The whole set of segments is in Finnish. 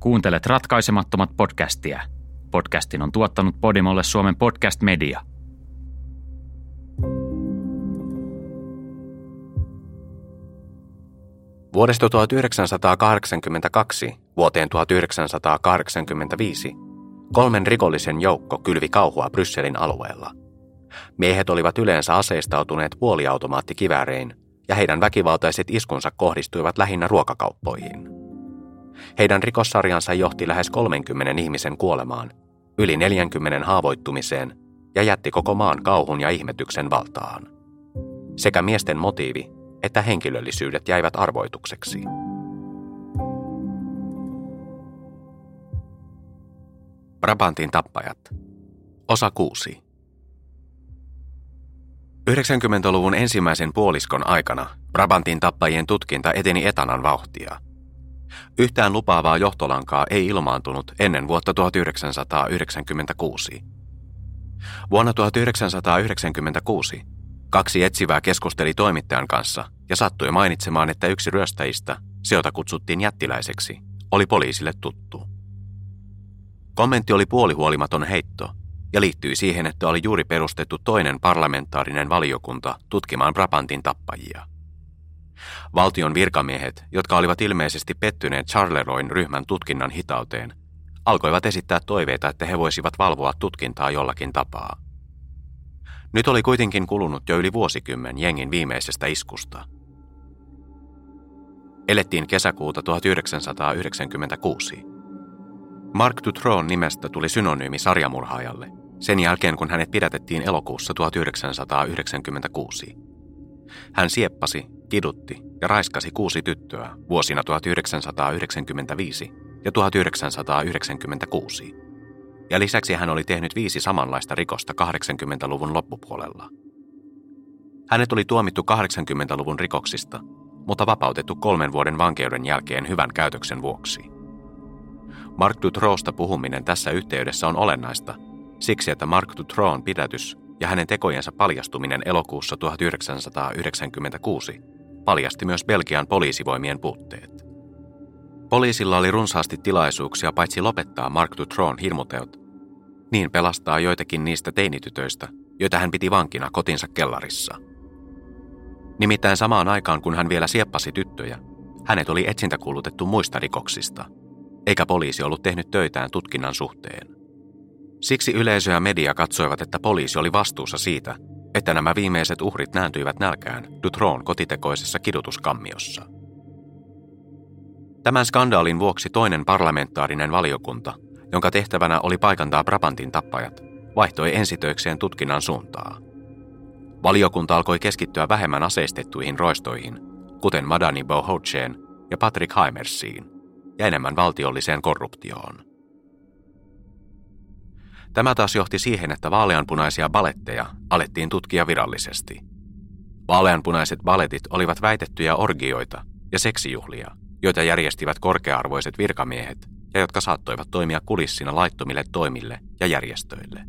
Kuuntelet ratkaisemattomat podcastia. Podcastin on tuottanut Podimolle Suomen podcast media. Vuodesta 1982 vuoteen 1985 kolmen rikollisen joukko kylvi kauhua Brysselin alueella. Miehet olivat yleensä aseistautuneet puoliautomaattikiväärein ja heidän väkivaltaiset iskunsa kohdistuivat lähinnä ruokakauppoihin. Heidän rikossarjansa johti lähes 30 ihmisen kuolemaan, yli 40 haavoittumiseen ja jätti koko maan kauhun ja ihmetyksen valtaan. Sekä miesten motiivi että henkilöllisyydet jäivät arvoitukseksi. Brabantin tappajat. Osa 6. 90-luvun ensimmäisen puoliskon aikana Brabantin tappajien tutkinta eteni etanan vauhtia – Yhtään lupaavaa johtolankaa ei ilmaantunut ennen vuotta 1996. Vuonna 1996 kaksi etsivää keskusteli toimittajan kanssa ja sattui mainitsemaan, että yksi ryöstäjistä, se jota kutsuttiin jättiläiseksi, oli poliisille tuttu. Kommentti oli puolihuolimaton heitto ja liittyi siihen, että oli juuri perustettu toinen parlamentaarinen valiokunta tutkimaan Brabantin tappajia. Valtion virkamiehet, jotka olivat ilmeisesti pettyneet Charleroin ryhmän tutkinnan hitauteen, alkoivat esittää toiveita, että he voisivat valvoa tutkintaa jollakin tapaa. Nyt oli kuitenkin kulunut jo yli vuosikymmen jengin viimeisestä iskusta. Elettiin kesäkuuta 1996. Mark Dutron nimestä tuli synonyymi sarjamurhaajalle, sen jälkeen kun hänet pidätettiin elokuussa 1996. Hän sieppasi kidutti ja raiskasi kuusi tyttöä vuosina 1995 ja 1996. Ja lisäksi hän oli tehnyt viisi samanlaista rikosta 80-luvun loppupuolella. Hänet oli tuomittu 80-luvun rikoksista, mutta vapautettu kolmen vuoden vankeuden jälkeen hyvän käytöksen vuoksi. Mark Dutrosta puhuminen tässä yhteydessä on olennaista, siksi että Mark Dutron pidätys ja hänen tekojensa paljastuminen elokuussa 1996 paljasti myös Belgian poliisivoimien puutteet. Poliisilla oli runsaasti tilaisuuksia paitsi lopettaa Mark Dutron hirmuteot, niin pelastaa joitakin niistä teinitytöistä, joita hän piti vankina kotinsa kellarissa. Nimittäin samaan aikaan, kun hän vielä sieppasi tyttöjä, hänet oli etsintäkuulutettu muista rikoksista, eikä poliisi ollut tehnyt töitään tutkinnan suhteen. Siksi yleisö ja media katsoivat, että poliisi oli vastuussa siitä, että nämä viimeiset uhrit nääntyivät nälkään Dutron kotitekoisessa kidutuskammiossa. Tämän skandaalin vuoksi toinen parlamentaarinen valiokunta, jonka tehtävänä oli paikantaa Brabantin tappajat, vaihtoi ensitöikseen tutkinnan suuntaa. Valiokunta alkoi keskittyä vähemmän aseistettuihin roistoihin, kuten Madani Bohoucheen ja Patrick Haimersiin, ja enemmän valtiolliseen korruptioon. Tämä taas johti siihen, että vaaleanpunaisia baletteja alettiin tutkia virallisesti. Vaaleanpunaiset baletit olivat väitettyjä orgioita ja seksijuhlia, joita järjestivät korkea-arvoiset virkamiehet ja jotka saattoivat toimia kulissina laittomille toimille ja järjestöille.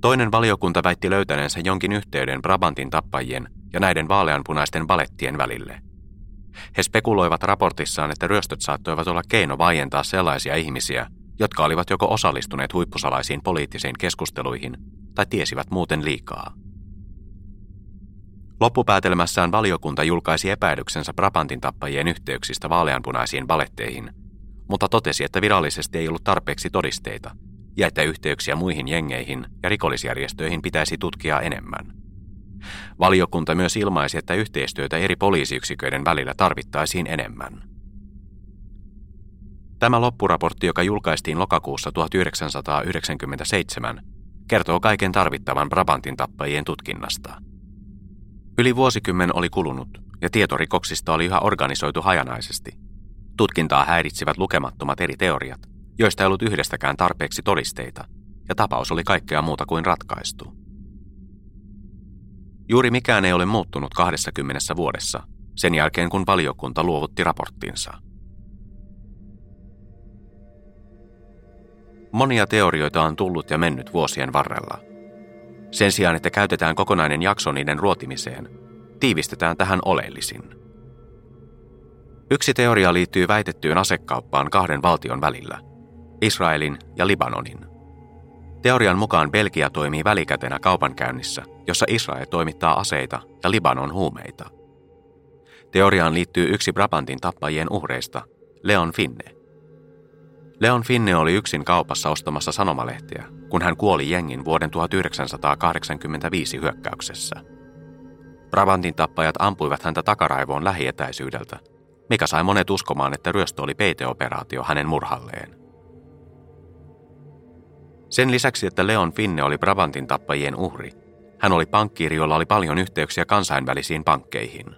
Toinen valiokunta väitti löytäneensä jonkin yhteyden Brabantin tappajien ja näiden vaaleanpunaisten balettien välille. He spekuloivat raportissaan, että ryöstöt saattoivat olla keino vaientaa sellaisia ihmisiä, jotka olivat joko osallistuneet huippusalaisiin poliittisiin keskusteluihin tai tiesivät muuten liikaa. Loppupäätelmässään valiokunta julkaisi epäilyksensä Brabantin tappajien yhteyksistä vaaleanpunaisiin valetteihin, mutta totesi, että virallisesti ei ollut tarpeeksi todisteita ja että yhteyksiä muihin jengeihin ja rikollisjärjestöihin pitäisi tutkia enemmän. Valiokunta myös ilmaisi, että yhteistyötä eri poliisiyksiköiden välillä tarvittaisiin enemmän. Tämä loppuraportti, joka julkaistiin lokakuussa 1997, kertoo kaiken tarvittavan Brabantin tappajien tutkinnasta. Yli vuosikymmen oli kulunut ja tietorikoksista oli yhä organisoitu hajanaisesti. Tutkintaa häiritsivät lukemattomat eri teoriat, joista ei ollut yhdestäkään tarpeeksi todisteita, ja tapaus oli kaikkea muuta kuin ratkaistu. Juuri mikään ei ole muuttunut 20 vuodessa, sen jälkeen kun valiokunta luovutti raporttinsa – Monia teorioita on tullut ja mennyt vuosien varrella. Sen sijaan, että käytetään kokonainen jakso niiden ruotimiseen, tiivistetään tähän oleellisin. Yksi teoria liittyy väitettyyn asekauppaan kahden valtion välillä, Israelin ja Libanonin. Teorian mukaan Belgia toimii välikätenä kaupankäynnissä, jossa Israel toimittaa aseita ja Libanon huumeita. Teoriaan liittyy yksi Brabantin tappajien uhreista, Leon Finne. Leon Finne oli yksin kaupassa ostamassa sanomalehteä, kun hän kuoli jengin vuoden 1985 hyökkäyksessä. Brabantin tappajat ampuivat häntä takaraivoon lähietäisyydeltä, mikä sai monet uskomaan, että ryöstö oli peiteoperaatio hänen murhalleen. Sen lisäksi, että Leon Finne oli Brabantin tappajien uhri, hän oli pankkiiri, jolla oli paljon yhteyksiä kansainvälisiin pankkeihin.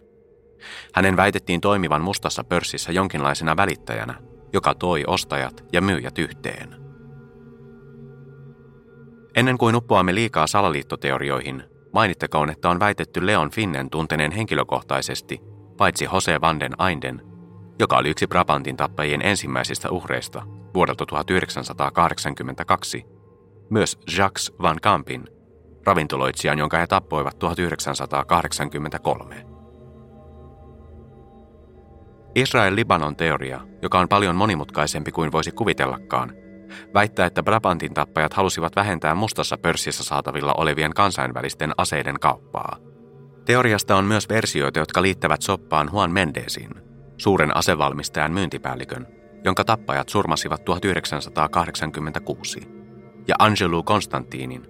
Hänen väitettiin toimivan mustassa pörssissä jonkinlaisena välittäjänä, joka toi ostajat ja myyjät yhteen. Ennen kuin uppoamme liikaa salaliittoteorioihin, mainittakoon, että on väitetty Leon Finnen tunteneen henkilökohtaisesti, paitsi Jose van den Einden, joka oli yksi Brabantin tappajien ensimmäisistä uhreista vuodelta 1982, myös Jacques Van Campin, ravintoloitsijan, jonka he tappoivat 1983. Israel-Libanon teoria, joka on paljon monimutkaisempi kuin voisi kuvitellakaan, väittää, että Brabantin tappajat halusivat vähentää mustassa pörssissä saatavilla olevien kansainvälisten aseiden kauppaa. Teoriasta on myös versioita, jotka liittävät soppaan Juan Mendesin, suuren asevalmistajan myyntipäällikön, jonka tappajat surmasivat 1986 ja Angelo Konstantinin,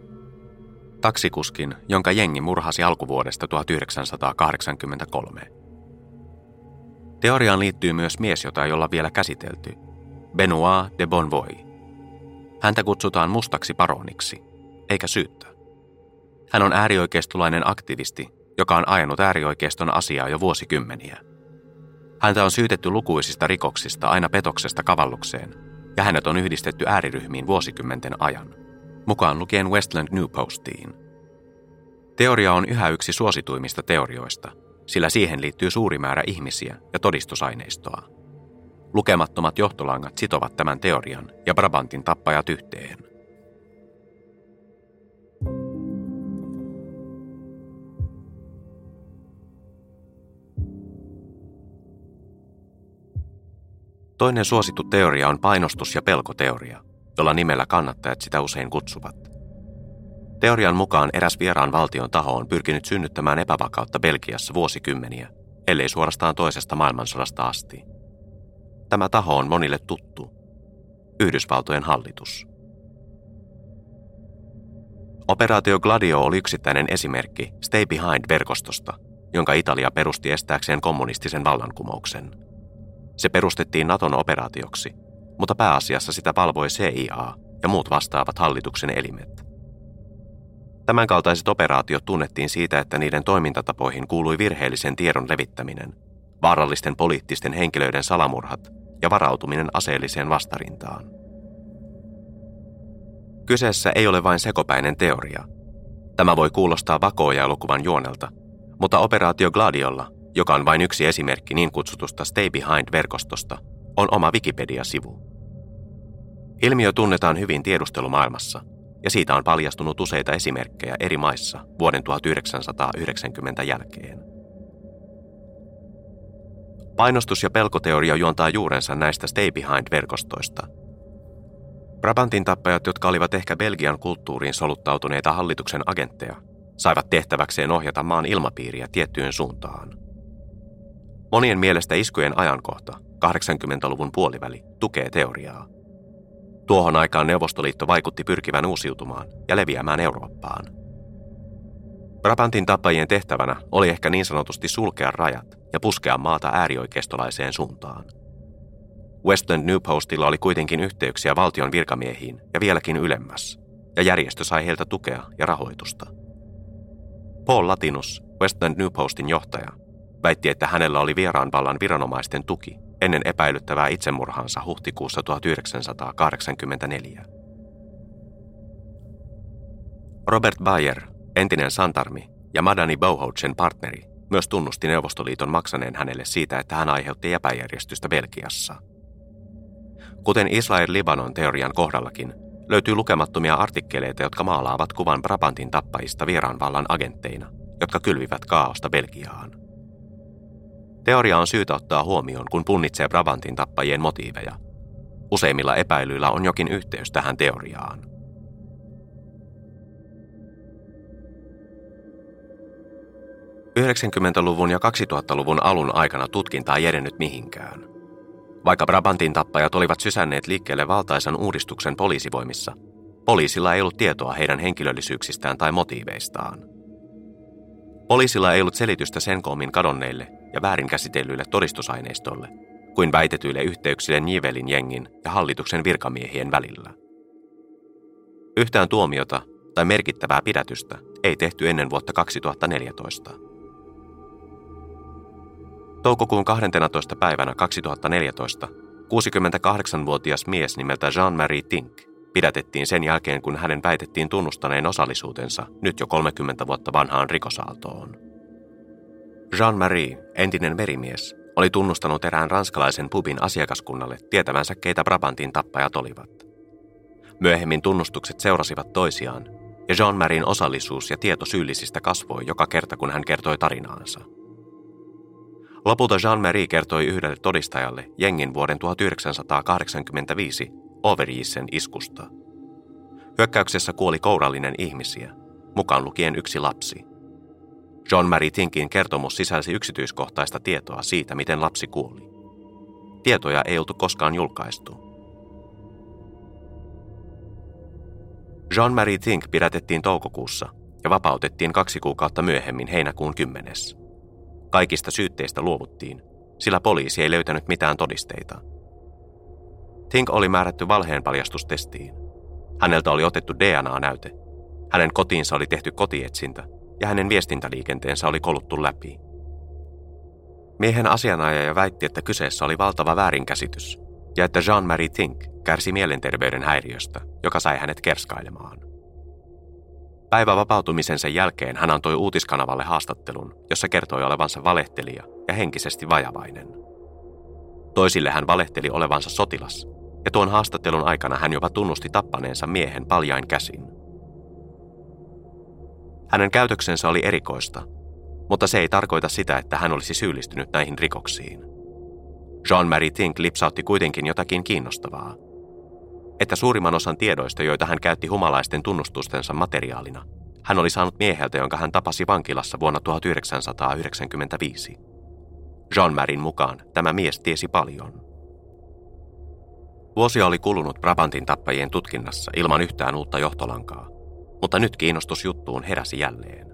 taksikuskin, jonka jengi murhasi alkuvuodesta 1983. Teoriaan liittyy myös mies, jota ei olla vielä käsitelty, Benoit de Bonvoy. Häntä kutsutaan mustaksi paroniksi, eikä syyttä. Hän on äärioikeistolainen aktivisti, joka on ajanut äärioikeiston asiaa jo vuosikymmeniä. Häntä on syytetty lukuisista rikoksista aina petoksesta kavallukseen – ja hänet on yhdistetty ääriryhmiin vuosikymmenten ajan, mukaan lukien Westland New Postiin. Teoria on yhä yksi suosituimmista teorioista, sillä siihen liittyy suuri määrä ihmisiä ja todistusaineistoa. Lukemattomat johtolangat sitovat tämän teorian ja Brabantin tappajat yhteen. Toinen suosittu teoria on painostus- ja pelkoteoria, jolla nimellä kannattajat sitä usein kutsuvat. Teorian mukaan eräs vieraan valtion taho on pyrkinyt synnyttämään epävakautta Belgiassa vuosikymmeniä, ellei suorastaan toisesta maailmansodasta asti. Tämä taho on monille tuttu. Yhdysvaltojen hallitus. Operaatio Gladio oli yksittäinen esimerkki Stay Behind-verkostosta, jonka Italia perusti estääkseen kommunistisen vallankumouksen – se perustettiin Naton operaatioksi, mutta pääasiassa sitä valvoi CIA ja muut vastaavat hallituksen elimet. Tämänkaltaiset operaatiot tunnettiin siitä, että niiden toimintatapoihin kuului virheellisen tiedon levittäminen, vaarallisten poliittisten henkilöiden salamurhat ja varautuminen aseelliseen vastarintaan. Kyseessä ei ole vain sekopäinen teoria. Tämä voi kuulostaa vakooja-elokuvan juonelta, mutta operaatio Gladiolla joka on vain yksi esimerkki niin kutsutusta Stay Behind-verkostosta, on oma Wikipedia-sivu. Ilmiö tunnetaan hyvin tiedustelumaailmassa, ja siitä on paljastunut useita esimerkkejä eri maissa vuoden 1990 jälkeen. Painostus- ja pelkoteoria juontaa juurensa näistä Stay Behind-verkostoista. Brabantin tappajat, jotka olivat ehkä Belgian kulttuuriin soluttautuneita hallituksen agentteja, saivat tehtäväkseen ohjata maan ilmapiiriä tiettyyn suuntaan. Monien mielestä iskujen ajankohta, 80-luvun puoliväli, tukee teoriaa. Tuohon aikaan Neuvostoliitto vaikutti pyrkivän uusiutumaan ja leviämään Eurooppaan. Brabantin tappajien tehtävänä oli ehkä niin sanotusti sulkea rajat ja puskea maata äärioikeistolaiseen suuntaan. Westland New Postilla oli kuitenkin yhteyksiä valtion virkamiehiin ja vieläkin ylemmäs, ja järjestö sai heiltä tukea ja rahoitusta. Paul Latinus, Westland New Postin johtaja, väitti, että hänellä oli vieraan vallan viranomaisten tuki ennen epäilyttävää itsemurhaansa huhtikuussa 1984. Robert Bayer, entinen santarmi ja Madani Bauhautsen partneri, myös tunnusti Neuvostoliiton maksaneen hänelle siitä, että hän aiheutti epäjärjestystä Belgiassa. Kuten Israel-Libanon teorian kohdallakin, löytyy lukemattomia artikkeleita, jotka maalaavat kuvan Brabantin tappajista vieraanvallan agentteina, jotka kylvivät kaaosta Belgiaan. Teoria on syytä ottaa huomioon, kun punnitsee Brabantin tappajien motiiveja. Useimmilla epäilyillä on jokin yhteys tähän teoriaan. luvun ja 2000-luvun alun aikana tutkinta ei edennyt mihinkään. Vaikka Brabantin tappajat olivat sysänneet liikkeelle valtaisan uudistuksen poliisivoimissa, poliisilla ei ollut tietoa heidän henkilöllisyyksistään tai motiiveistaan. Poliisilla ei ollut selitystä sen koomin kadonneille ja väärinkäsitellyille todistusaineistolle kuin väitetyille yhteyksille Nivelin jengin ja hallituksen virkamiehien välillä. Yhtään tuomiota tai merkittävää pidätystä ei tehty ennen vuotta 2014. Toukokuun 12. päivänä 2014 68-vuotias mies nimeltä Jean-Marie Tink pidätettiin sen jälkeen, kun hänen väitettiin tunnustaneen osallisuutensa nyt jo 30 vuotta vanhaan rikosaaltoon. Jean-Marie, entinen merimies, oli tunnustanut erään ranskalaisen pubin asiakaskunnalle tietävänsä, keitä Brabantin tappajat olivat. Myöhemmin tunnustukset seurasivat toisiaan, ja Jean-Marien osallisuus ja tieto syyllisistä kasvoi joka kerta, kun hän kertoi tarinaansa. Lopulta Jean-Marie kertoi yhdelle todistajalle jengin vuoden 1985 Overjissen iskusta. Hyökkäyksessä kuoli kourallinen ihmisiä, mukaan lukien yksi lapsi. John Mary Tinkin kertomus sisälsi yksityiskohtaista tietoa siitä, miten lapsi kuoli. Tietoja ei oltu koskaan julkaistu. John Mary Tink pidätettiin toukokuussa ja vapautettiin kaksi kuukautta myöhemmin heinäkuun kymmenes. Kaikista syytteistä luovuttiin, sillä poliisi ei löytänyt mitään todisteita. Tink oli määrätty valheen paljastustestiin. Häneltä oli otettu DNA-näyte. Hänen kotiinsa oli tehty kotietsintä ja hänen viestintäliikenteensä oli koluttu läpi. Miehen asianajaja väitti, että kyseessä oli valtava väärinkäsitys ja että Jean-Marie Tink kärsi mielenterveyden häiriöstä, joka sai hänet kerskailemaan. Päivä vapautumisensa jälkeen hän antoi uutiskanavalle haastattelun, jossa kertoi olevansa valehtelija ja henkisesti vajavainen. Toisille hän valehteli olevansa sotilas, ja tuon haastattelun aikana hän jopa tunnusti tappaneensa miehen paljain käsin. Hänen käytöksensä oli erikoista, mutta se ei tarkoita sitä, että hän olisi syyllistynyt näihin rikoksiin. Jean-Marie Tink lipsautti kuitenkin jotakin kiinnostavaa – että suurimman osan tiedoista, joita hän käytti humalaisten tunnustustensa materiaalina, hän oli saanut mieheltä, jonka hän tapasi vankilassa vuonna 1995. Jean Marin mukaan tämä mies tiesi paljon. Vuosia oli kulunut Brabantin tappajien tutkinnassa ilman yhtään uutta johtolankaa, mutta nyt kiinnostus juttuun heräsi jälleen.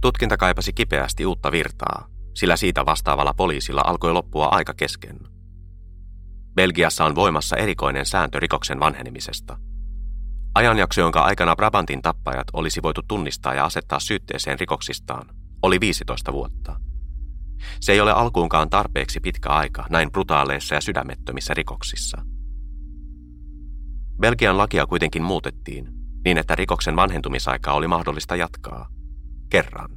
Tutkinta kaipasi kipeästi uutta virtaa, sillä siitä vastaavalla poliisilla alkoi loppua aika kesken. Belgiassa on voimassa erikoinen sääntö rikoksen vanhenemisesta. Ajanjakso, jonka aikana Brabantin tappajat olisi voitu tunnistaa ja asettaa syytteeseen rikoksistaan, oli 15 vuotta. Se ei ole alkuunkaan tarpeeksi pitkä aika näin brutaaleissa ja sydämettömissä rikoksissa. Belgian lakia kuitenkin muutettiin niin, että rikoksen vanhentumisaikaa oli mahdollista jatkaa. Kerran.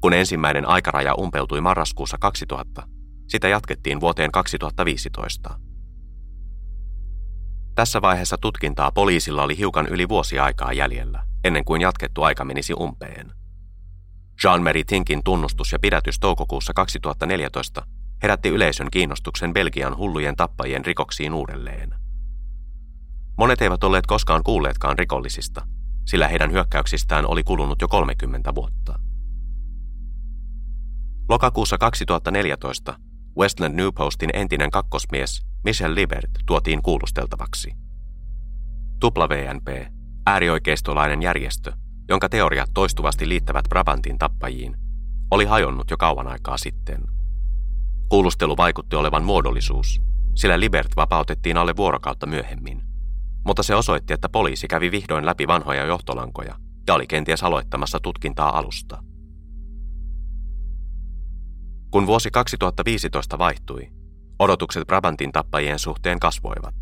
Kun ensimmäinen aikaraja umpeutui marraskuussa 2000, sitä jatkettiin vuoteen 2015. Tässä vaiheessa tutkintaa poliisilla oli hiukan yli vuosi aikaa jäljellä, ennen kuin jatkettu aika menisi umpeen. Jean-Marie Tinkin tunnustus ja pidätys toukokuussa 2014 herätti yleisön kiinnostuksen Belgian hullujen tappajien rikoksiin uudelleen. Monet eivät olleet koskaan kuulleetkaan rikollisista, sillä heidän hyökkäyksistään oli kulunut jo 30 vuotta. Lokakuussa 2014 Westland New Postin entinen kakkosmies Michel Libert tuotiin kuulusteltavaksi. WNP, äärioikeistolainen järjestö, jonka teoriat toistuvasti liittävät Brabantin tappajiin, oli hajonnut jo kauan aikaa sitten. Kuulustelu vaikutti olevan muodollisuus, sillä Libert vapautettiin alle vuorokautta myöhemmin. Mutta se osoitti, että poliisi kävi vihdoin läpi vanhoja johtolankoja ja oli kenties aloittamassa tutkintaa alusta. Kun vuosi 2015 vaihtui, odotukset Brabantin tappajien suhteen kasvoivat.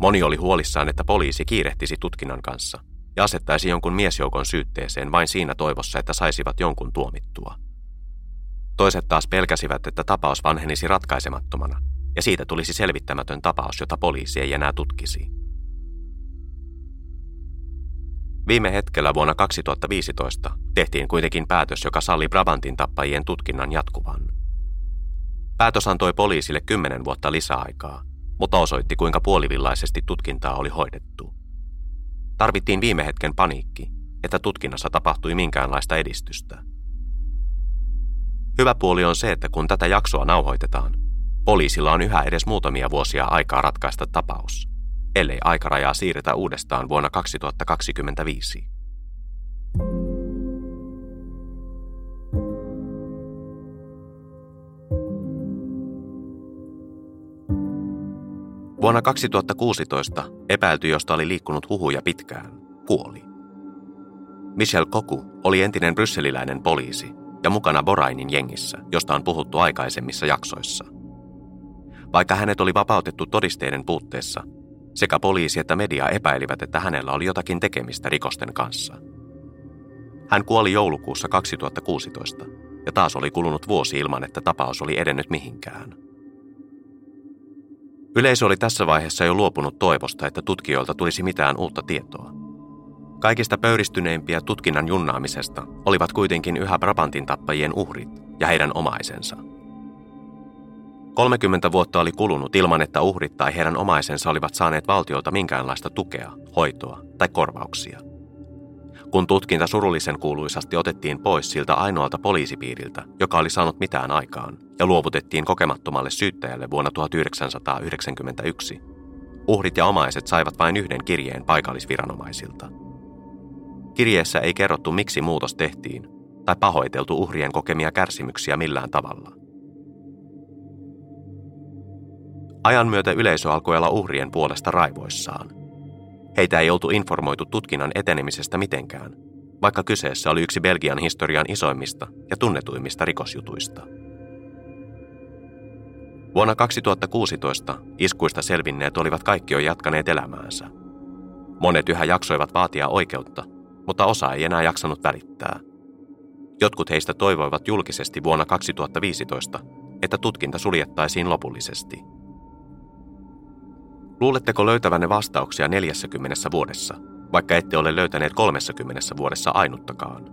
Moni oli huolissaan, että poliisi kiirehtisi tutkinnan kanssa ja asettaisi jonkun miesjoukon syytteeseen vain siinä toivossa, että saisivat jonkun tuomittua. Toiset taas pelkäsivät, että tapaus vanhenisi ratkaisemattomana ja siitä tulisi selvittämätön tapaus, jota poliisi ei enää tutkisi. Viime hetkellä vuonna 2015 tehtiin kuitenkin päätös, joka salli Brabantin tappajien tutkinnan jatkuvan. Päätös antoi poliisille kymmenen vuotta lisäaikaa, mutta osoitti kuinka puolivillaisesti tutkintaa oli hoidettu. Tarvittiin viime hetken paniikki, että tutkinnassa tapahtui minkäänlaista edistystä. Hyvä puoli on se, että kun tätä jaksoa nauhoitetaan, poliisilla on yhä edes muutamia vuosia aikaa ratkaista tapaus, ellei aikarajaa siirretä uudestaan vuonna 2025. Vuonna 2016 epäilty, josta oli liikkunut huhuja pitkään, kuoli. Michel Koku oli entinen brysseliläinen poliisi ja mukana Borainin jengissä, josta on puhuttu aikaisemmissa jaksoissa. Vaikka hänet oli vapautettu todisteiden puutteessa, sekä poliisi että media epäilivät, että hänellä oli jotakin tekemistä rikosten kanssa. Hän kuoli joulukuussa 2016 ja taas oli kulunut vuosi ilman, että tapaus oli edennyt mihinkään. Yleisö oli tässä vaiheessa jo luopunut toivosta, että tutkijoilta tulisi mitään uutta tietoa. Kaikista pöyristyneimpiä tutkinnan junnaamisesta olivat kuitenkin yhä Brabantin tappajien uhrit ja heidän omaisensa. 30 vuotta oli kulunut ilman, että uhrit tai heidän omaisensa olivat saaneet valtiolta minkäänlaista tukea, hoitoa tai korvauksia. Kun tutkinta surullisen kuuluisasti otettiin pois siltä ainoalta poliisipiiriltä, joka oli saanut mitään aikaan, ja luovutettiin kokemattomalle syyttäjälle vuonna 1991, uhrit ja omaiset saivat vain yhden kirjeen paikallisviranomaisilta – Kirjeessä ei kerrottu, miksi muutos tehtiin, tai pahoiteltu uhrien kokemia kärsimyksiä millään tavalla. Ajan myötä yleisö alkoi olla uhrien puolesta raivoissaan. Heitä ei oltu informoitu tutkinnan etenemisestä mitenkään, vaikka kyseessä oli yksi Belgian historian isoimmista ja tunnetuimmista rikosjutuista. Vuonna 2016 iskuista selvinneet olivat kaikki jo jatkaneet elämäänsä. Monet yhä jaksoivat vaatia oikeutta mutta osa ei enää jaksanut välittää. Jotkut heistä toivoivat julkisesti vuonna 2015, että tutkinta suljettaisiin lopullisesti. Luuletteko löytävänne vastauksia 40 vuodessa, vaikka ette ole löytäneet 30 vuodessa ainuttakaan?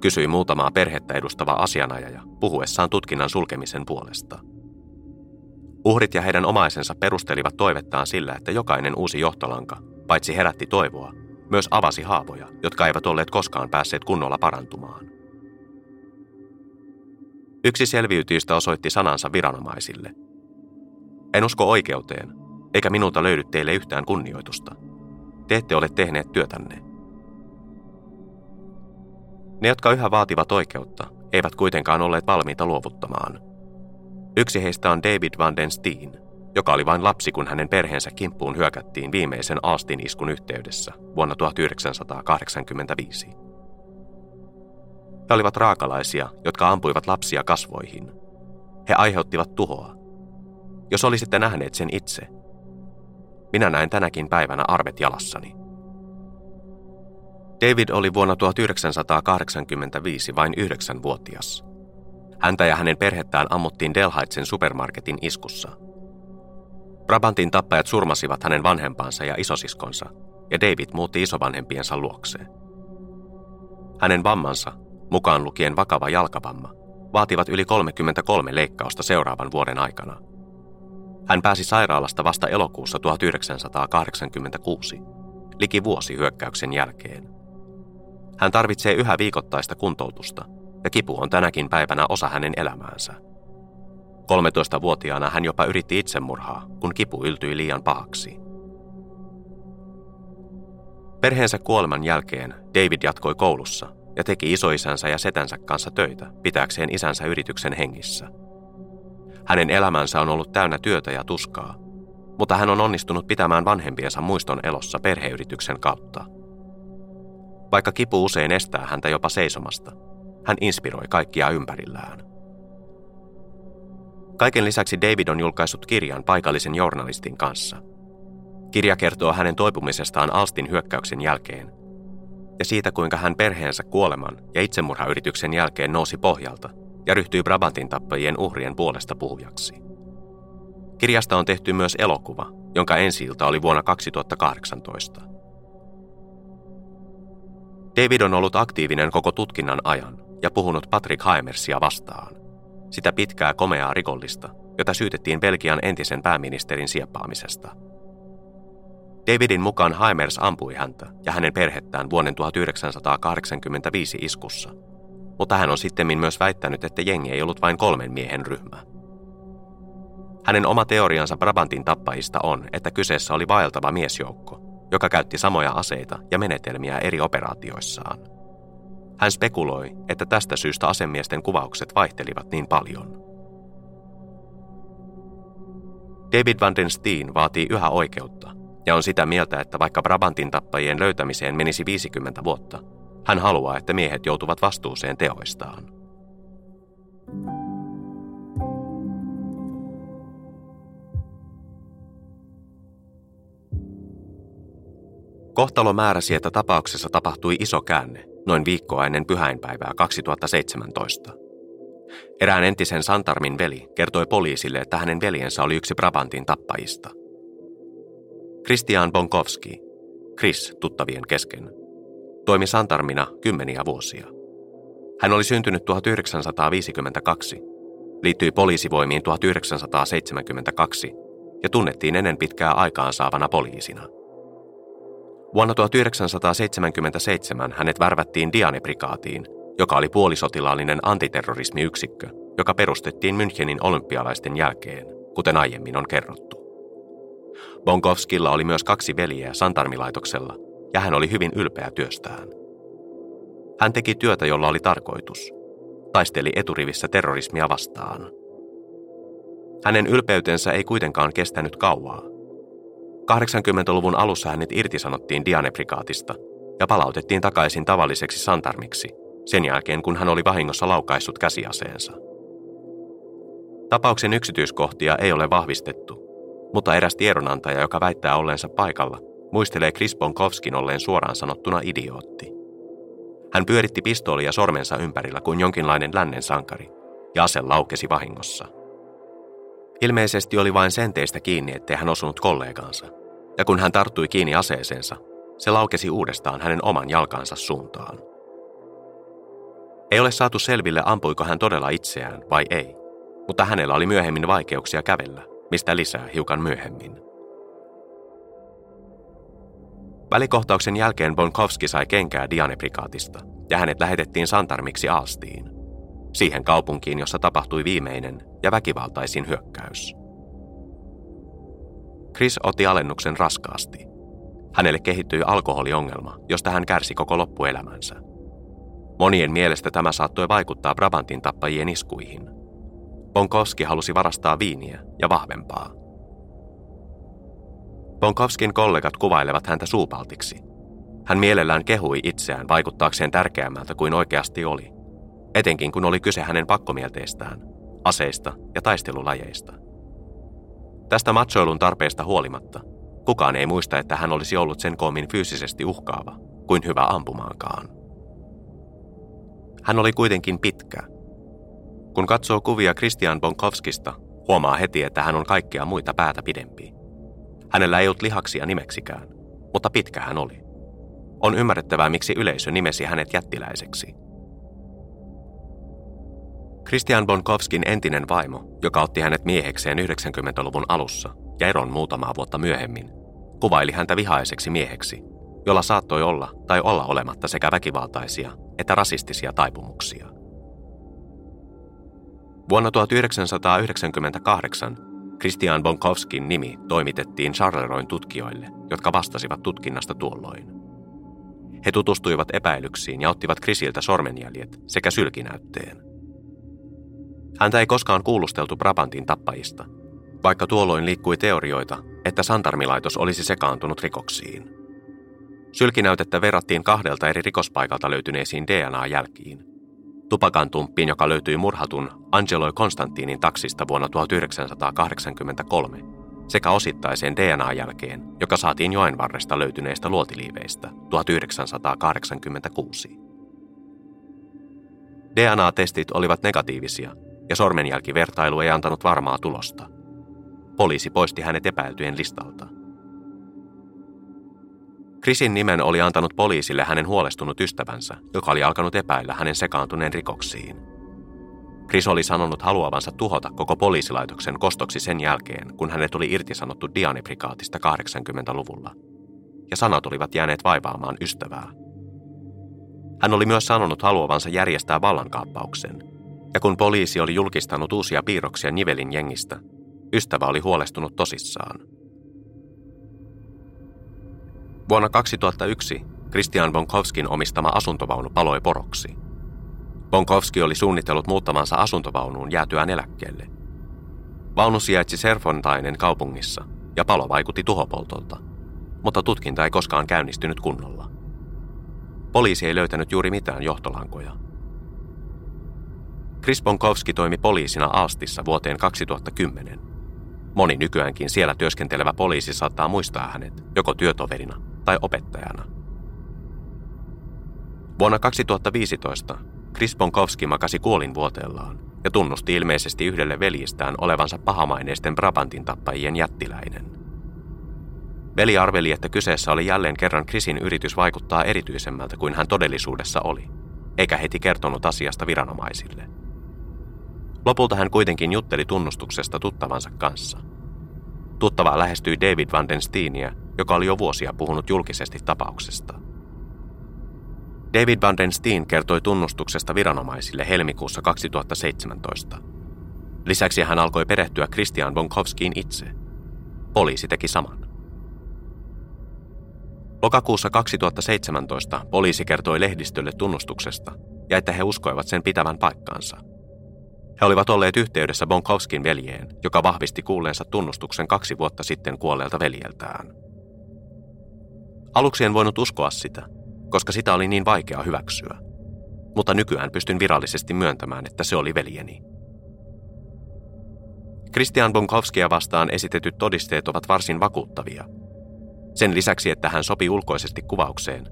Kysyi muutamaa perhettä edustava asianajaja puhuessaan tutkinnan sulkemisen puolesta. Uhrit ja heidän omaisensa perustelivat toivettaan sillä, että jokainen uusi johtolanka paitsi herätti toivoa, myös avasi haavoja, jotka eivät olleet koskaan päässeet kunnolla parantumaan. Yksi selviytyistä osoitti sanansa viranomaisille. En usko oikeuteen, eikä minulta löydy teille yhtään kunnioitusta. Te ette ole tehneet työtänne. Ne, jotka yhä vaativat oikeutta, eivät kuitenkaan olleet valmiita luovuttamaan. Yksi heistä on David Van den Steen, joka oli vain lapsi, kun hänen perheensä kimppuun hyökättiin viimeisen Aastin iskun yhteydessä vuonna 1985. He olivat raakalaisia, jotka ampuivat lapsia kasvoihin. He aiheuttivat tuhoa. Jos olisitte nähneet sen itse, minä näen tänäkin päivänä arvet jalassani. David oli vuonna 1985 vain yhdeksänvuotias. Häntä ja hänen perhettään ammuttiin Delhaitsen supermarketin iskussa – Brabantin tappajat surmasivat hänen vanhempansa ja isosiskonsa, ja David muutti isovanhempiensa luokseen. Hänen vammansa, mukaan lukien vakava jalkavamma, vaativat yli 33 leikkausta seuraavan vuoden aikana. Hän pääsi sairaalasta vasta elokuussa 1986, liki vuosi hyökkäyksen jälkeen. Hän tarvitsee yhä viikoittaista kuntoutusta, ja kipu on tänäkin päivänä osa hänen elämäänsä. 13-vuotiaana hän jopa yritti itsemurhaa, kun kipu yltyi liian pahaksi. Perheensä kuoleman jälkeen David jatkoi koulussa ja teki isoisänsä ja setänsä kanssa töitä pitääkseen isänsä yrityksen hengissä. Hänen elämänsä on ollut täynnä työtä ja tuskaa, mutta hän on onnistunut pitämään vanhempiensa muiston elossa perheyrityksen kautta. Vaikka kipu usein estää häntä jopa seisomasta, hän inspiroi kaikkia ympärillään. Kaiken lisäksi David on julkaissut kirjan paikallisen journalistin kanssa. Kirja kertoo hänen toipumisestaan Alstin hyökkäyksen jälkeen ja siitä, kuinka hän perheensä kuoleman ja itsemurhayrityksen jälkeen nousi pohjalta ja ryhtyi Brabantin tappajien uhrien puolesta puhujaksi. Kirjasta on tehty myös elokuva, jonka ensi oli vuonna 2018. David on ollut aktiivinen koko tutkinnan ajan ja puhunut Patrick Haimersia vastaan. Sitä pitkää komeaa rikollista, jota syytettiin Belgian entisen pääministerin sieppaamisesta. Davidin mukaan Haimers ampui häntä ja hänen perhettään vuoden 1985 iskussa, mutta hän on sitten myös väittänyt, että jengi ei ollut vain kolmen miehen ryhmä. Hänen oma teoriansa Brabantin tappajista on, että kyseessä oli vaeltava miesjoukko, joka käytti samoja aseita ja menetelmiä eri operaatioissaan. Hän spekuloi, että tästä syystä asemiesten kuvaukset vaihtelivat niin paljon. David Van den Steen vaatii yhä oikeutta ja on sitä mieltä, että vaikka Brabantin tappajien löytämiseen menisi 50 vuotta, hän haluaa, että miehet joutuvat vastuuseen teoistaan. Kohtalo määräsi, että tapauksessa tapahtui iso käänne noin viikkoa ennen pyhäinpäivää 2017. Erään entisen Santarmin veli kertoi poliisille, että hänen veljensä oli yksi Brabantin tappajista. Christian Bonkowski, Chris tuttavien kesken, toimi Santarmina kymmeniä vuosia. Hän oli syntynyt 1952, liittyi poliisivoimiin 1972 ja tunnettiin ennen pitkää aikaan saavana poliisina. Vuonna 1977 hänet värvättiin Diane-prikaatiin, joka oli puolisotilaallinen antiterrorismiyksikkö, joka perustettiin Münchenin olympialaisten jälkeen, kuten aiemmin on kerrottu. Bonkovskilla oli myös kaksi veljeä Santarmilaitoksella, ja hän oli hyvin ylpeä työstään. Hän teki työtä, jolla oli tarkoitus. Taisteli eturivissä terrorismia vastaan. Hänen ylpeytensä ei kuitenkaan kestänyt kauaa. 80-luvun alussa hänet irtisanottiin Diane-prikaatista ja palautettiin takaisin tavalliseksi santarmiksi, sen jälkeen kun hän oli vahingossa laukaissut käsiaseensa. Tapauksen yksityiskohtia ei ole vahvistettu, mutta eräs tiedonantaja, joka väittää olleensa paikalla, muistelee Chris Bonkovskin olleen suoraan sanottuna idiootti. Hän pyöritti pistoolia sormensa ympärillä kuin jonkinlainen lännen sankari, ja ase laukesi vahingossa. Ilmeisesti oli vain senteistä kiinni, ettei hän osunut kollegaansa, ja kun hän tarttui kiinni aseeseensa, se laukesi uudestaan hänen oman jalkansa suuntaan. Ei ole saatu selville, ampuiko hän todella itseään vai ei, mutta hänellä oli myöhemmin vaikeuksia kävellä, mistä lisää hiukan myöhemmin. Välikohtauksen jälkeen Bonkowski sai kenkää Diane-prikaatista ja hänet lähetettiin Santarmiksi Aastiin, siihen kaupunkiin, jossa tapahtui viimeinen ja väkivaltaisin hyökkäys. Chris otti alennuksen raskaasti. Hänelle kehittyi alkoholiongelma, josta hän kärsi koko loppuelämänsä. Monien mielestä tämä saattoi vaikuttaa Brabantin tappajien iskuihin. Bonkowski halusi varastaa viiniä ja vahvempaa. Bonkovskin kollegat kuvailevat häntä suupaltiksi. Hän mielellään kehui itseään vaikuttaakseen tärkeämmältä kuin oikeasti oli, etenkin kun oli kyse hänen pakkomielteistään, aseista ja taistelulajeista. Tästä matsoilun tarpeesta huolimatta, kukaan ei muista, että hän olisi ollut sen koomin fyysisesti uhkaava kuin hyvä ampumaankaan. Hän oli kuitenkin pitkä. Kun katsoo kuvia Christian Bonkovskista, huomaa heti, että hän on kaikkea muita päätä pidempi. Hänellä ei ollut lihaksia nimeksikään, mutta pitkä hän oli. On ymmärrettävää, miksi yleisö nimesi hänet jättiläiseksi. Christian Bonkovskin entinen vaimo, joka otti hänet miehekseen 90-luvun alussa ja eron muutamaa vuotta myöhemmin, kuvaili häntä vihaiseksi mieheksi, jolla saattoi olla tai olla olematta sekä väkivaltaisia että rasistisia taipumuksia. Vuonna 1998 Christian Bonkovskin nimi toimitettiin Charleroin tutkijoille, jotka vastasivat tutkinnasta tuolloin. He tutustuivat epäilyksiin ja ottivat Krisiltä sormenjäljet sekä sylkinäytteen. Häntä ei koskaan kuulusteltu Brabantin tappajista, vaikka tuolloin liikkui teorioita, että Santarmilaitos olisi sekaantunut rikoksiin. Sylkinäytettä verrattiin kahdelta eri rikospaikalta löytyneisiin DNA-jälkiin – tupakantumppiin, joka löytyi murhatun Angelo Konstantinin taksista vuonna 1983, sekä osittaiseen DNA-jälkeen, joka saatiin joenvarresta löytyneistä luotiliiveistä 1986. DNA-testit olivat negatiivisia ja sormenjälkivertailu ei antanut varmaa tulosta. Poliisi poisti hänet epäiltyjen listalta. Krisin nimen oli antanut poliisille hänen huolestunut ystävänsä, joka oli alkanut epäillä hänen sekaantuneen rikoksiin. Chris oli sanonut haluavansa tuhota koko poliisilaitoksen kostoksi sen jälkeen, kun hänet oli irtisanottu Dianeprikaatista 80-luvulla. Ja sanat olivat jääneet vaivaamaan ystävää. Hän oli myös sanonut haluavansa järjestää vallankaappauksen. Ja kun poliisi oli julkistanut uusia piirroksia Nivelin jengistä, ystävä oli huolestunut tosissaan – Vuonna 2001 Christian Bonkovskin omistama asuntovaunu paloi poroksi. Bonkovski oli suunnitellut muuttamansa asuntovaunuun jäätyään eläkkeelle. Vaunu sijaitsi Serfontainen kaupungissa ja palo vaikutti tuhopoltolta, mutta tutkinta ei koskaan käynnistynyt kunnolla. Poliisi ei löytänyt juuri mitään johtolankoja. Chris Bonkovski toimi poliisina Aastissa vuoteen 2010. Moni nykyäänkin siellä työskentelevä poliisi saattaa muistaa hänet joko työtoverina tai opettajana. Vuonna 2015 Chris Bonkowski makasi kuolinvuoteellaan ja tunnusti ilmeisesti yhdelle veljistään olevansa pahamaineisten Brabantin tappajien jättiläinen. Veli arveli, että kyseessä oli jälleen kerran Chrisin yritys vaikuttaa erityisemmältä kuin hän todellisuudessa oli, eikä heti kertonut asiasta viranomaisille. Lopulta hän kuitenkin jutteli tunnustuksesta tuttavansa kanssa. Tuttava lähestyi David Van den Steenia joka oli jo vuosia puhunut julkisesti tapauksesta. David Van den Steen kertoi tunnustuksesta viranomaisille helmikuussa 2017. Lisäksi hän alkoi perehtyä Christian Bonkovskiin itse. Poliisi teki saman. Lokakuussa 2017 poliisi kertoi lehdistölle tunnustuksesta ja että he uskoivat sen pitävän paikkaansa. He olivat olleet yhteydessä Bonkovskin veljeen, joka vahvisti kuulleensa tunnustuksen kaksi vuotta sitten kuolleelta veljeltään. Aluksi en voinut uskoa sitä, koska sitä oli niin vaikea hyväksyä. Mutta nykyään pystyn virallisesti myöntämään, että se oli veljeni. Christian Bonkovskia vastaan esitetyt todisteet ovat varsin vakuuttavia. Sen lisäksi, että hän sopi ulkoisesti kuvaukseen,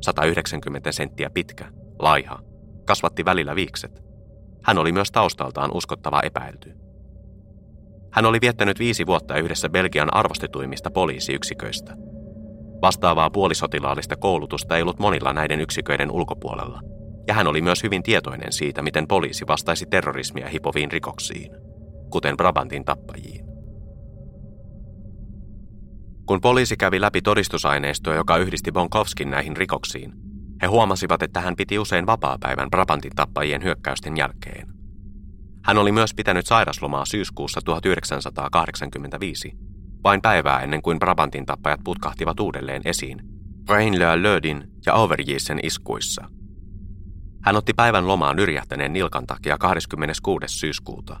190 senttiä pitkä, laiha, kasvatti välillä viikset. Hän oli myös taustaltaan uskottava epäilty. Hän oli viettänyt viisi vuotta yhdessä Belgian arvostetuimmista poliisiyksiköistä – Vastaavaa puolisotilaallista koulutusta ei ollut monilla näiden yksiköiden ulkopuolella, ja hän oli myös hyvin tietoinen siitä, miten poliisi vastaisi terrorismia hipoviin rikoksiin, kuten Brabantin tappajiin. Kun poliisi kävi läpi todistusaineistoa, joka yhdisti Bonkovskin näihin rikoksiin, he huomasivat, että hän piti usein vapaapäivän Brabantin tappajien hyökkäysten jälkeen. Hän oli myös pitänyt sairaslomaa syyskuussa 1985 vain päivää ennen kuin Brabantin tappajat putkahtivat uudelleen esiin, Brainlöä Lödin ja Overjeessen iskuissa. Hän otti päivän lomaa nyrjähtäneen nilkan takia 26. syyskuuta.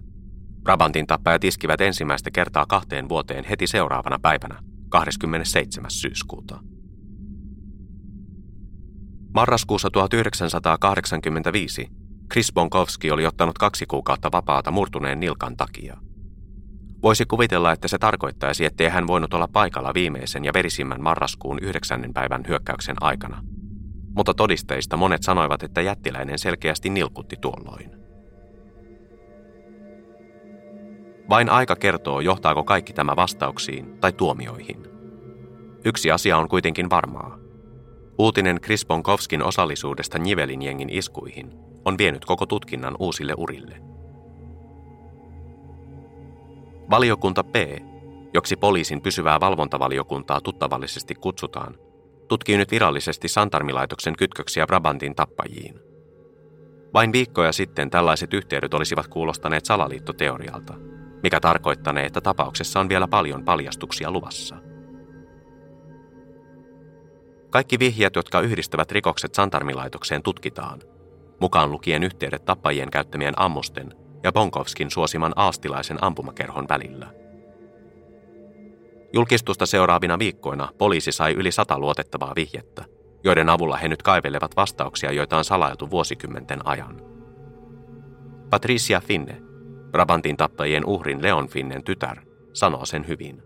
Brabantin tappajat iskivät ensimmäistä kertaa kahteen vuoteen heti seuraavana päivänä, 27. syyskuuta. Marraskuussa 1985 Chris Bonkowski oli ottanut kaksi kuukautta vapaata murtuneen nilkan takia. Voisi kuvitella, että se tarkoittaisi, ettei hän voinut olla paikalla viimeisen ja verisimmän marraskuun yhdeksännen päivän hyökkäyksen aikana. Mutta todisteista monet sanoivat, että jättiläinen selkeästi nilkutti tuolloin. Vain aika kertoo, johtaako kaikki tämä vastauksiin tai tuomioihin. Yksi asia on kuitenkin varmaa. Uutinen Chris Bonkovskin osallisuudesta Nivelin jengin iskuihin on vienyt koko tutkinnan uusille urille – Valiokunta P, joksi poliisin pysyvää valvontavaliokuntaa tuttavallisesti kutsutaan, tutkii nyt virallisesti Santarmilaitoksen kytköksiä Brabantin tappajiin. Vain viikkoja sitten tällaiset yhteydet olisivat kuulostaneet salaliittoteorialta, mikä tarkoittanee, että tapauksessa on vielä paljon paljastuksia luvassa. Kaikki vihjat, jotka yhdistävät rikokset Santarmilaitokseen tutkitaan, mukaan lukien yhteydet tappajien käyttämien ammusten ja Bonkovskin suosiman aastilaisen ampumakerhon välillä. Julkistusta seuraavina viikkoina poliisi sai yli sata luotettavaa vihjettä, joiden avulla he nyt kaivelevat vastauksia, joita on salailtu vuosikymmenten ajan. Patricia Finne, Brabantin tappajien uhrin Leon Finnen tytär, sanoo sen hyvin.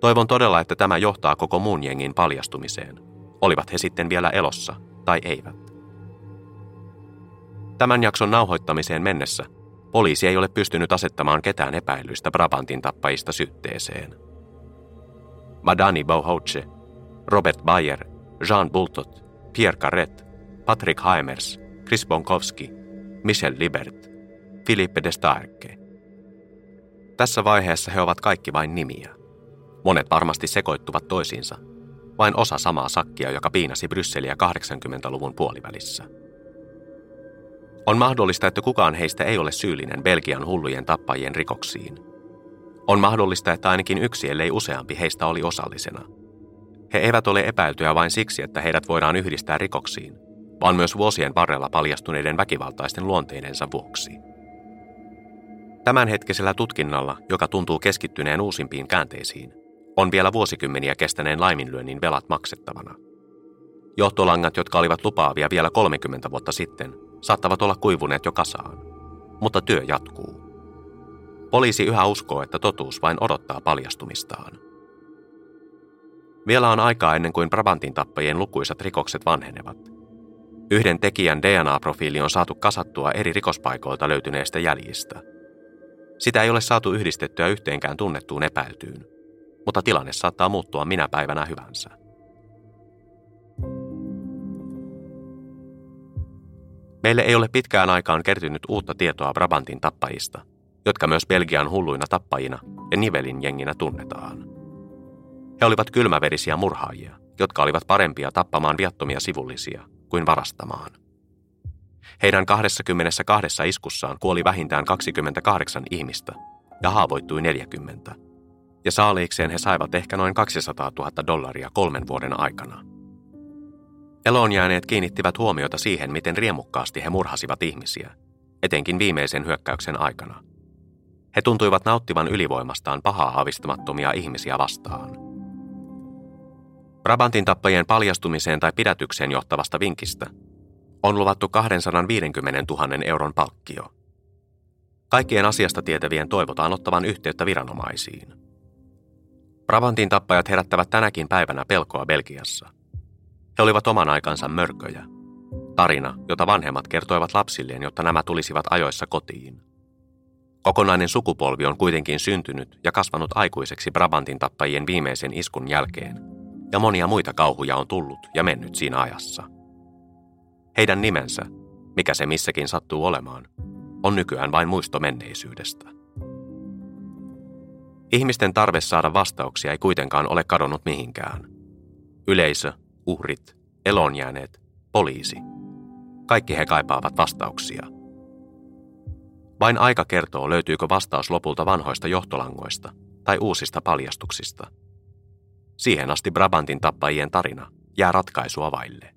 Toivon todella, että tämä johtaa koko muun jengin paljastumiseen, olivat he sitten vielä elossa tai eivät. Tämän jakson nauhoittamiseen mennessä Poliisi ei ole pystynyt asettamaan ketään epäilystä Brabantin tappajista syytteeseen. Madani Bohouche, Robert Bayer, Jean Bultot, Pierre Carret, Patrick Haimers, Chris Bonkowski, Michel Libert, Philippe de Starke. Tässä vaiheessa he ovat kaikki vain nimiä. Monet varmasti sekoittuvat toisiinsa. Vain osa samaa sakkia, joka piinasi Brysseliä 80-luvun puolivälissä. On mahdollista, että kukaan heistä ei ole syyllinen Belgian hullujen tappajien rikoksiin. On mahdollista, että ainakin yksi, ellei useampi heistä oli osallisena. He eivät ole epäiltyjä vain siksi, että heidät voidaan yhdistää rikoksiin, vaan myös vuosien varrella paljastuneiden väkivaltaisten luonteidensa vuoksi. Tämänhetkisellä tutkinnalla, joka tuntuu keskittyneen uusimpiin käänteisiin, on vielä vuosikymmeniä kestäneen laiminlyönnin velat maksettavana. Johtolangat, jotka olivat lupaavia vielä 30 vuotta sitten, saattavat olla kuivuneet jo kasaan. Mutta työ jatkuu. Poliisi yhä uskoo, että totuus vain odottaa paljastumistaan. Vielä on aikaa ennen kuin Brabantin tappajien lukuisat rikokset vanhenevat. Yhden tekijän DNA-profiili on saatu kasattua eri rikospaikoilta löytyneistä jäljistä. Sitä ei ole saatu yhdistettyä yhteenkään tunnettuun epäiltyyn, mutta tilanne saattaa muuttua minä päivänä hyvänsä. Meille ei ole pitkään aikaan kertynyt uutta tietoa Brabantin tappajista, jotka myös Belgian hulluina tappajina ja Nivelin jenginä tunnetaan. He olivat kylmäverisiä murhaajia, jotka olivat parempia tappamaan viattomia sivullisia kuin varastamaan. Heidän 22 iskussaan kuoli vähintään 28 ihmistä ja haavoittui 40. Ja saaliikseen he saivat ehkä noin 200 000 dollaria kolmen vuoden aikana – Eloon jääneet kiinnittivät huomiota siihen, miten riemukkaasti he murhasivat ihmisiä, etenkin viimeisen hyökkäyksen aikana. He tuntuivat nauttivan ylivoimastaan pahaa avistamattomia ihmisiä vastaan. Brabantin tappajien paljastumiseen tai pidätykseen johtavasta vinkistä on luvattu 250 000 euron palkkio. Kaikkien asiasta tietävien toivotaan ottavan yhteyttä viranomaisiin. Brabantin tappajat herättävät tänäkin päivänä pelkoa Belgiassa – he olivat oman aikansa mörköjä. Tarina, jota vanhemmat kertoivat lapsilleen, jotta nämä tulisivat ajoissa kotiin. Kokonainen sukupolvi on kuitenkin syntynyt ja kasvanut aikuiseksi Brabantin tappajien viimeisen iskun jälkeen, ja monia muita kauhuja on tullut ja mennyt siinä ajassa. Heidän nimensä, mikä se missäkin sattuu olemaan, on nykyään vain muisto menneisyydestä. Ihmisten tarve saada vastauksia ei kuitenkaan ole kadonnut mihinkään. Yleisö, uhrit, elonjääneet, poliisi. Kaikki he kaipaavat vastauksia. Vain aika kertoo, löytyykö vastaus lopulta vanhoista johtolangoista tai uusista paljastuksista. Siihen asti Brabantin tappajien tarina jää ratkaisua vaille.